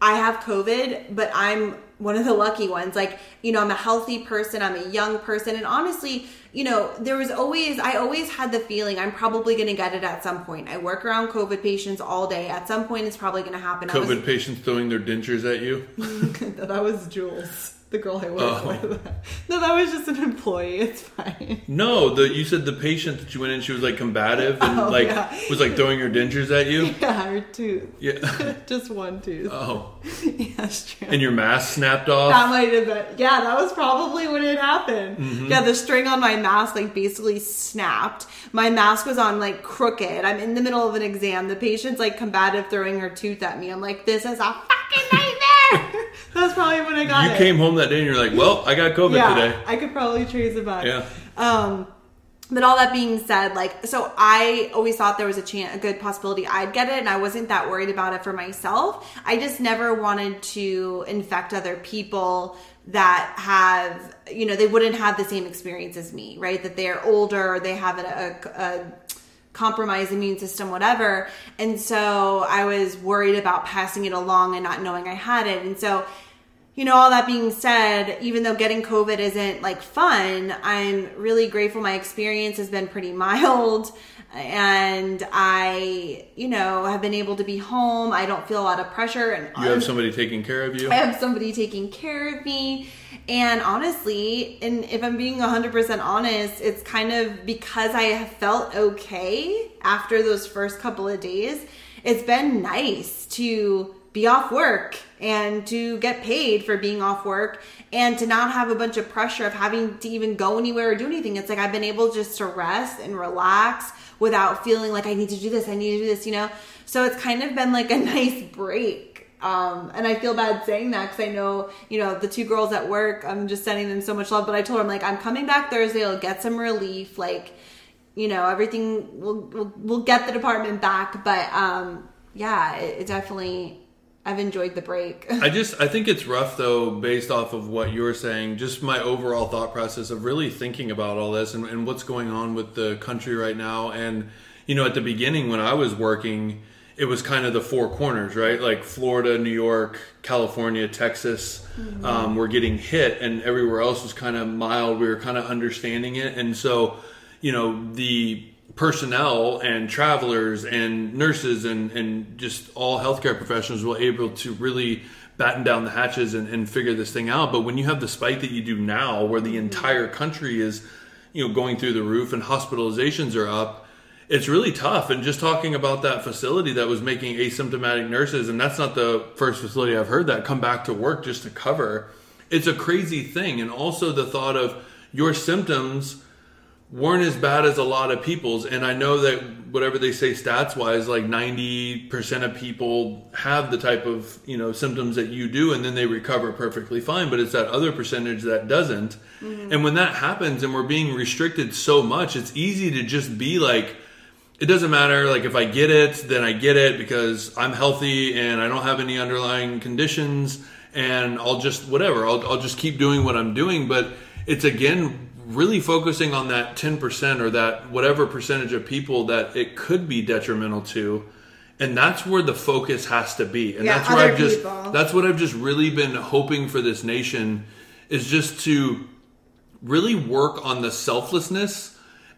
C: I have COVID, but I'm one of the lucky ones. Like, you know, I'm a healthy person, I'm a young person. And honestly, you know, there was always, I always had the feeling I'm probably going to get it at some point. I work around COVID patients all day. At some point, it's probably going to happen. I was-
A: COVID patients throwing their dentures at you.
C: that was Jules, the girl I work
A: Oh.
C: with. No, that was just an employee. It's fine.
A: No, the you said the patient that you went in, she was like combative and
C: Oh,
A: like
C: yeah.
A: was like throwing her dentures at you.
C: Yeah, her tooth.
A: Yeah.
C: Just one tooth.
A: Oh,
C: yeah, that's true.
A: and your mask snapped off.
C: that might have been. Yeah, that was probably when it happened.
A: Mm-hmm.
C: Yeah, the string on my mask like basically snapped. My mask was on like crooked. I'm in the middle of an exam. The patient's like combative throwing her tooth at me. I'm like, this is a fucking nightmare. That's probably when I got
A: you
C: it.
A: You came home that day and you're like, well, I got COVID
C: yeah,
A: today.
C: I could probably trace it back.
A: Yeah.
C: Um, but all that being said, like, so I always thought there was a chance, a good possibility I'd get it, and I wasn't that worried about it for myself. I just never wanted to infect other people that have, you know, they wouldn't have the same experience as me, right? That they're older, they have a, a, a compromised immune system, whatever. And so I was worried about passing it along and not knowing I had it. And so, you know, all that being said, even though getting COVID isn't like fun, I'm really grateful my experience has been pretty mild. And I, you know, have been able to be home. I don't feel a lot of pressure. And
A: You have somebody taking care of you.
C: I have somebody taking care of me. And honestly, and if I'm being 100% honest, it's kind of because I have felt okay after those first couple of days. It's been nice to be off work and to get paid for being off work and to not have a bunch of pressure of having to even go anywhere or do anything. It's like I've been able just to rest and relax without feeling like I need to do this, I need to do this, you know? So it's kind of been like a nice break. Um, and I feel bad saying that because I know, you know, the two girls at work, I'm just sending them so much love. But I told them, like, I'm coming back Thursday, I'll get some relief. Like, you know, everything, we'll, we'll, we'll get the department back. But um, yeah, it, it definitely, I've enjoyed the break.
A: I just I think it's rough though, based off of what you're saying. Just my overall thought process of really thinking about all this and, and what's going on with the country right now. And you know, at the beginning when I was working, it was kind of the four corners, right? Like Florida, New York, California, Texas um, were getting hit, and everywhere else was kind of mild. We were kind of understanding it, and so you know the personnel and travelers and nurses and, and just all healthcare professionals were able to really batten down the hatches and, and figure this thing out. But when you have the spike that you do now, where the mm-hmm. entire country is, you know, going through the roof and hospitalizations are up, it's really tough. And just talking about that facility that was making asymptomatic nurses, and that's not the first facility I've heard that come back to work just to cover. It's a crazy thing. And also the thought of your symptoms weren't as bad as a lot of people's and i know that whatever they say stats wise like 90% of people have the type of you know symptoms that you do and then they recover perfectly fine but it's that other percentage that doesn't. Mm-hmm. And when that happens and we're being restricted so much it's easy to just be like it doesn't matter like if i get it then i get it because i'm healthy and i don't have any underlying conditions and i'll just whatever i'll, I'll just keep doing what i'm doing. But it's again really focusing on that 10% or that whatever percentage of people that it could be detrimental to and that's where the focus has to be and
C: Yeah,
A: that's where i've just
C: people.
A: that's what i've just really been hoping for this nation is just to really work on the selflessness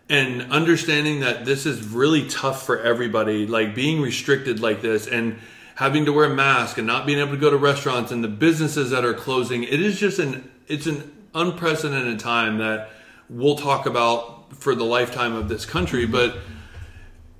A: and understanding that this is really tough for everybody, like being restricted like this and having to wear a mask and not being able to go to restaurants and the businesses that are closing. It is just an it's an unprecedented time that we'll talk about for the lifetime of this country, but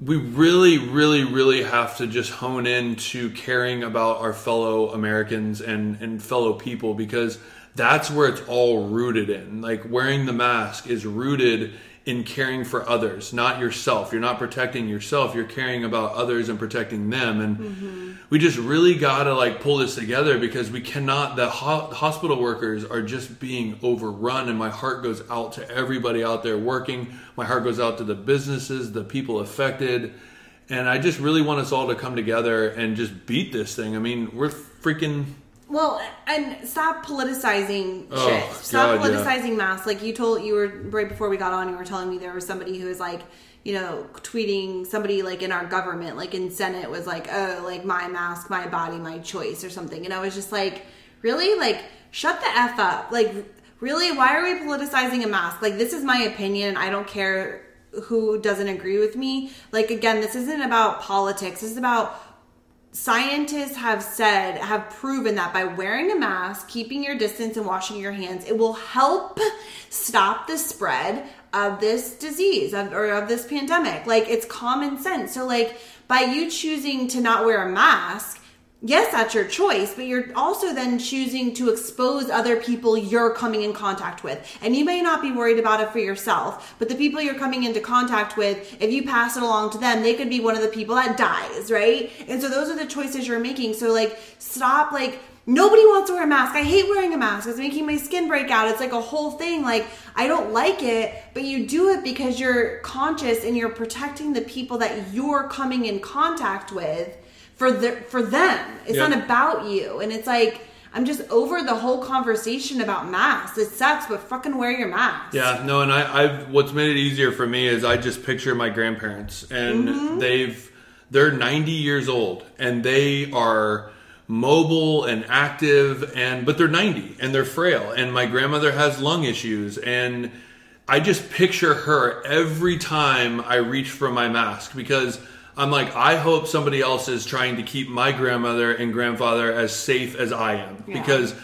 A: we really, really, really have to just hone in to caring about our fellow Americans and, and fellow people because that's where it's all rooted in. Like wearing the mask is rooted in caring for others, not yourself. You're not protecting yourself, you're caring about others and protecting them. And mm-hmm. we just really got to like pull this together because we cannot, the ho- hospital workers are just being overrun. And my heart goes out to everybody out there working. My heart goes out to the businesses, the people affected. And I just really want us all to come together and just beat this thing. I mean, we're freaking
C: well, and stop politicizing
A: Oh,
C: shit. Stop
A: God, yeah.
C: politicizing masks. Like you told, you were right before we got on. You were telling me there was somebody who was like, you know, tweeting somebody like in our government, like in Senate, was like, oh, like my mask, my body, my choice, or something. And I was just like, really, like, shut the f up. Like, really, why are we politicizing a mask? Like, this is my opinion. I don't care who doesn't agree with me. Like, again, this isn't about politics. This is about scientists have said have proven that by wearing a mask keeping your distance and washing your hands it will help stop the spread of this disease of, or of this pandemic. Like it's common sense. So like by you choosing to not wear a mask yes, that's your choice, but you're also then choosing to expose other people you're coming in contact with. And you may not be worried about it for yourself, but the people you're coming into contact with, if you pass it along to them, they could be one of the people that dies, right? And so those are the choices you're making. So like stop like Nobody wants to wear a mask. I hate wearing a mask. It's making my skin break out. It's like a whole thing. Like, I don't like it, but you do it because you're conscious and you're protecting the people that you're coming in contact with for the for them. It's
A: Yeah.
C: not about you. And it's like I'm just over the whole conversation about masks. It sucks, but fucking wear your mask.
A: Yeah, no, and I, I've what's made it easier for me is I just picture my grandparents, and
C: Mm-hmm.
A: they've they're 90 years old, and they are mobile and active, and but they're 90 and they're frail, and my grandmother has lung issues, and I just picture her every time I reach for my mask because. I'm like, I hope somebody else is trying to keep my grandmother and grandfather as safe as I am
C: Yeah.
A: because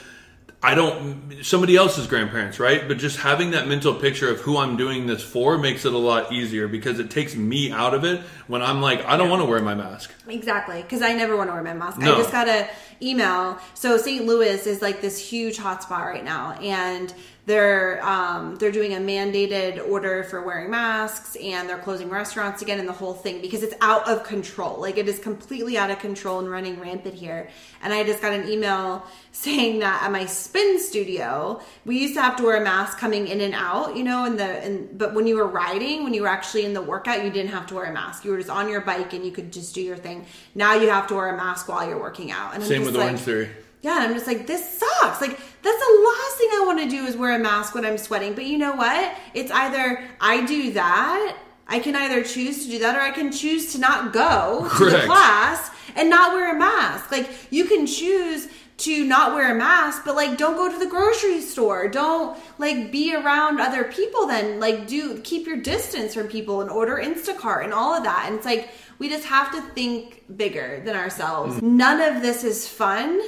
A: I don't somebody else's grandparents, right? But just having that mental picture of who I'm doing this for makes it a lot easier because it takes me out of it when I'm like, I don't want to wear my mask.
C: Exactly, because I never want to wear my mask.
A: No.
C: I just got a email. So St. Louis is like this huge hotspot right now, and they're um, they're doing a mandated order for wearing masks, and they're closing restaurants again, and the whole thing because it's out of control. Like it is completely out of control and running rampant here. And I just got an email saying that at my spin studio, we used to have to wear a mask coming in and out, you know, and the and but when you were riding, when you were actually in the workout, you didn't have to wear a mask. You were just on your bike and you could just do your thing. Now you have to wear a mask while you're working out. And I'm
A: Same with
C: like,
A: Orangetheory.
C: Yeah, and I'm just like, this sucks. Like, that's the last thing I want to do is wear a mask when I'm sweating. But you know what? It's either I do that, I can either choose to do that, or I can choose to not go to the class and not wear a mask. Like, you can choose to not wear a mask, but like, don't go to the grocery store. Don't like be around other people. Then like, do keep your distance from people and order Instacart and all of that. And it's like we just have to think bigger than ourselves. Mm-hmm. None of this is fun.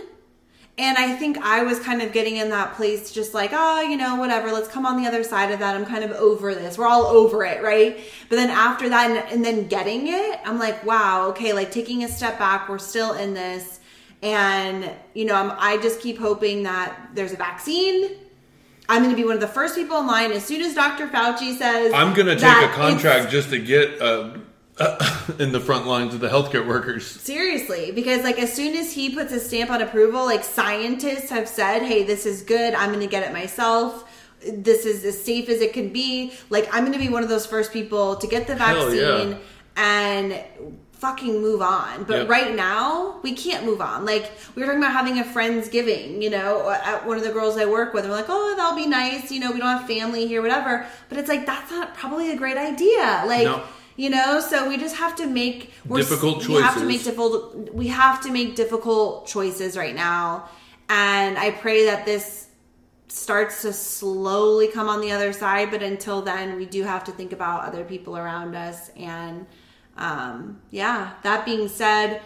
C: And I think I was kind of getting in that place, just like, oh, you know, whatever, let's come on the other side of that. I'm kind of over this. We're all over it, right? But then after that, and, and then getting it, I'm like, wow, okay, like taking a step back, we're still in this. And, you know, I'm, I just keep hoping that there's a vaccine. I'm going to be one of the first people in line as soon as Dr. Fauci says.
A: I'm going to take a contract just to get uh, in the front lines of the healthcare workers.
C: Seriously, because like as soon as he puts a stamp on approval, like scientists have said, "Hey, this is good. I'm going to get it myself. This is as safe as it can be." Like I'm going to be one of those first people to get the vaccine
A: yeah.
C: and fucking move on. But
A: Yep.
C: right now, we can't move on. Like we were talking about having a friendsgiving, you know, at one of the girls I work with. We're like, "Oh, that'll be nice. You know, we don't have family here, whatever." But it's like that's not probably a great idea. Like.
A: No.
C: You know, so we just have to make we're,
A: Difficult
C: We have to make difficult. We have to make difficult choices right now, and I pray that this starts to slowly come on the other side. But until then, we do have to think about other people around us. And um, yeah, that being said,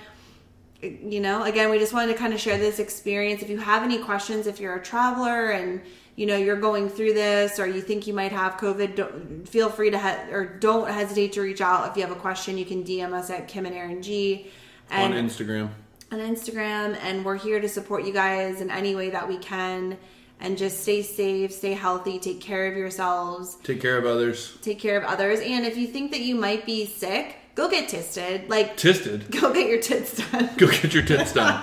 C: you know, again, we just wanted to kind of share this experience. If you have any questions, if you're a traveler and you know you're going through this or you think you might have covid don't, feel free to he- or don't hesitate to reach out if you have a question you can dm us at kim and aaron g and
A: on Instagram.
C: on Instagram, and we're here to support you guys in any way that we can. And just stay safe, stay healthy, take care of yourselves,
A: Take care of others.
C: take care of others. And if you think that you might be sick, go get tested. Like,
A: tested
C: go get your tits done.
A: Go get your tits done.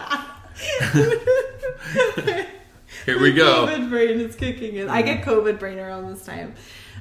A: Here we go.
C: COVID brain is kicking in. I get COVID brain around this time.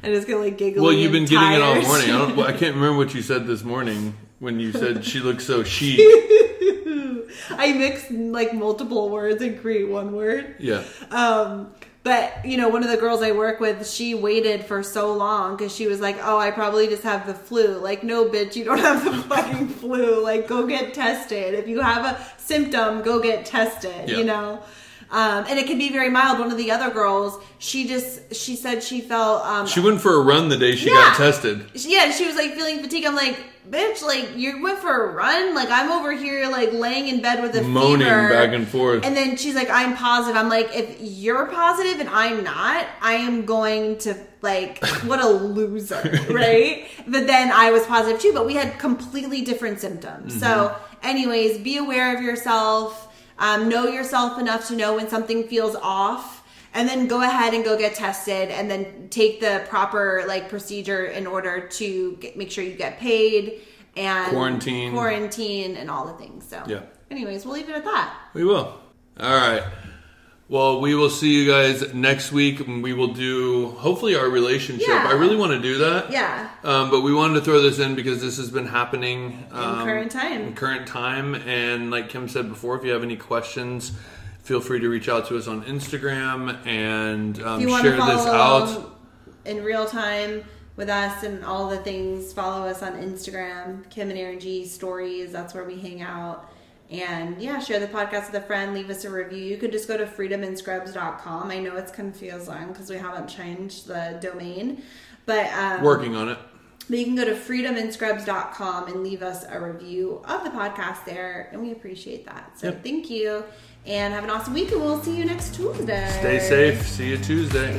C: I just get like giggling.
A: Well, you've been getting it all morning. I, don't, well, I can't remember what you said this morning when you said she looks so chic.
C: I mix like multiple words and create one word.
A: Yeah.
C: Um, but you know, one of the girls I work with, she waited for so long because she was like, "Oh, I probably just have the flu." Like, no, bitch, you don't have the fucking flu. Like, go get tested. If you have a symptom, go get tested.
A: Yeah.
C: You know. Um, and it can be very mild. One of the other girls, she just she said she felt um,
A: She went for a run the day she
C: Yeah.
A: got tested.
C: yeah, she was like feeling fatigue. I'm like, bitch, like you went for a run. Like I'm over here like laying in bed with a
A: Moaning
C: fever.
A: back and forth.
C: And then she's like, I'm positive. I'm like, if you're positive and I'm not, I am going to like what a loser, right? But then I was positive too, but we had completely different symptoms. So,
A: Mm-hmm.
C: anyways, be aware of yourself. Um, know yourself enough to know when something feels off and then go ahead and go get tested and then take the proper like procedure in order to get, make sure you get paid and
A: Quarantine.
C: quarantine and all the things so
A: Yeah.
C: anyways we'll leave it at that
A: We will. All right. Well, we will see you guys next week. and We will do hopefully our relationship.
C: Yeah.
A: I really want to do that.
C: yeah
A: Um, but we wanted to throw this in because this has been happening um,
C: current time.
A: In current time, and like Kim said before, if you have any questions, feel free to reach out to us on Instagram and um,
C: if you want
A: share this out.
C: in real time with us and all the things follow us on instagram kim and aaron g stories that's where we hang out and yeah share the podcast with a friend leave us a review you could just go to freedomandscrubs.com i know it's confusing because we haven't changed the domain but um,
A: Working on it.
C: But you can go to freedomandscrubs.com and leave us a review of the podcast there, and we appreciate that. So
A: Yep.
C: thank you, and have an awesome week, and we'll see you next Tuesday.
A: Stay safe. See you Tuesday.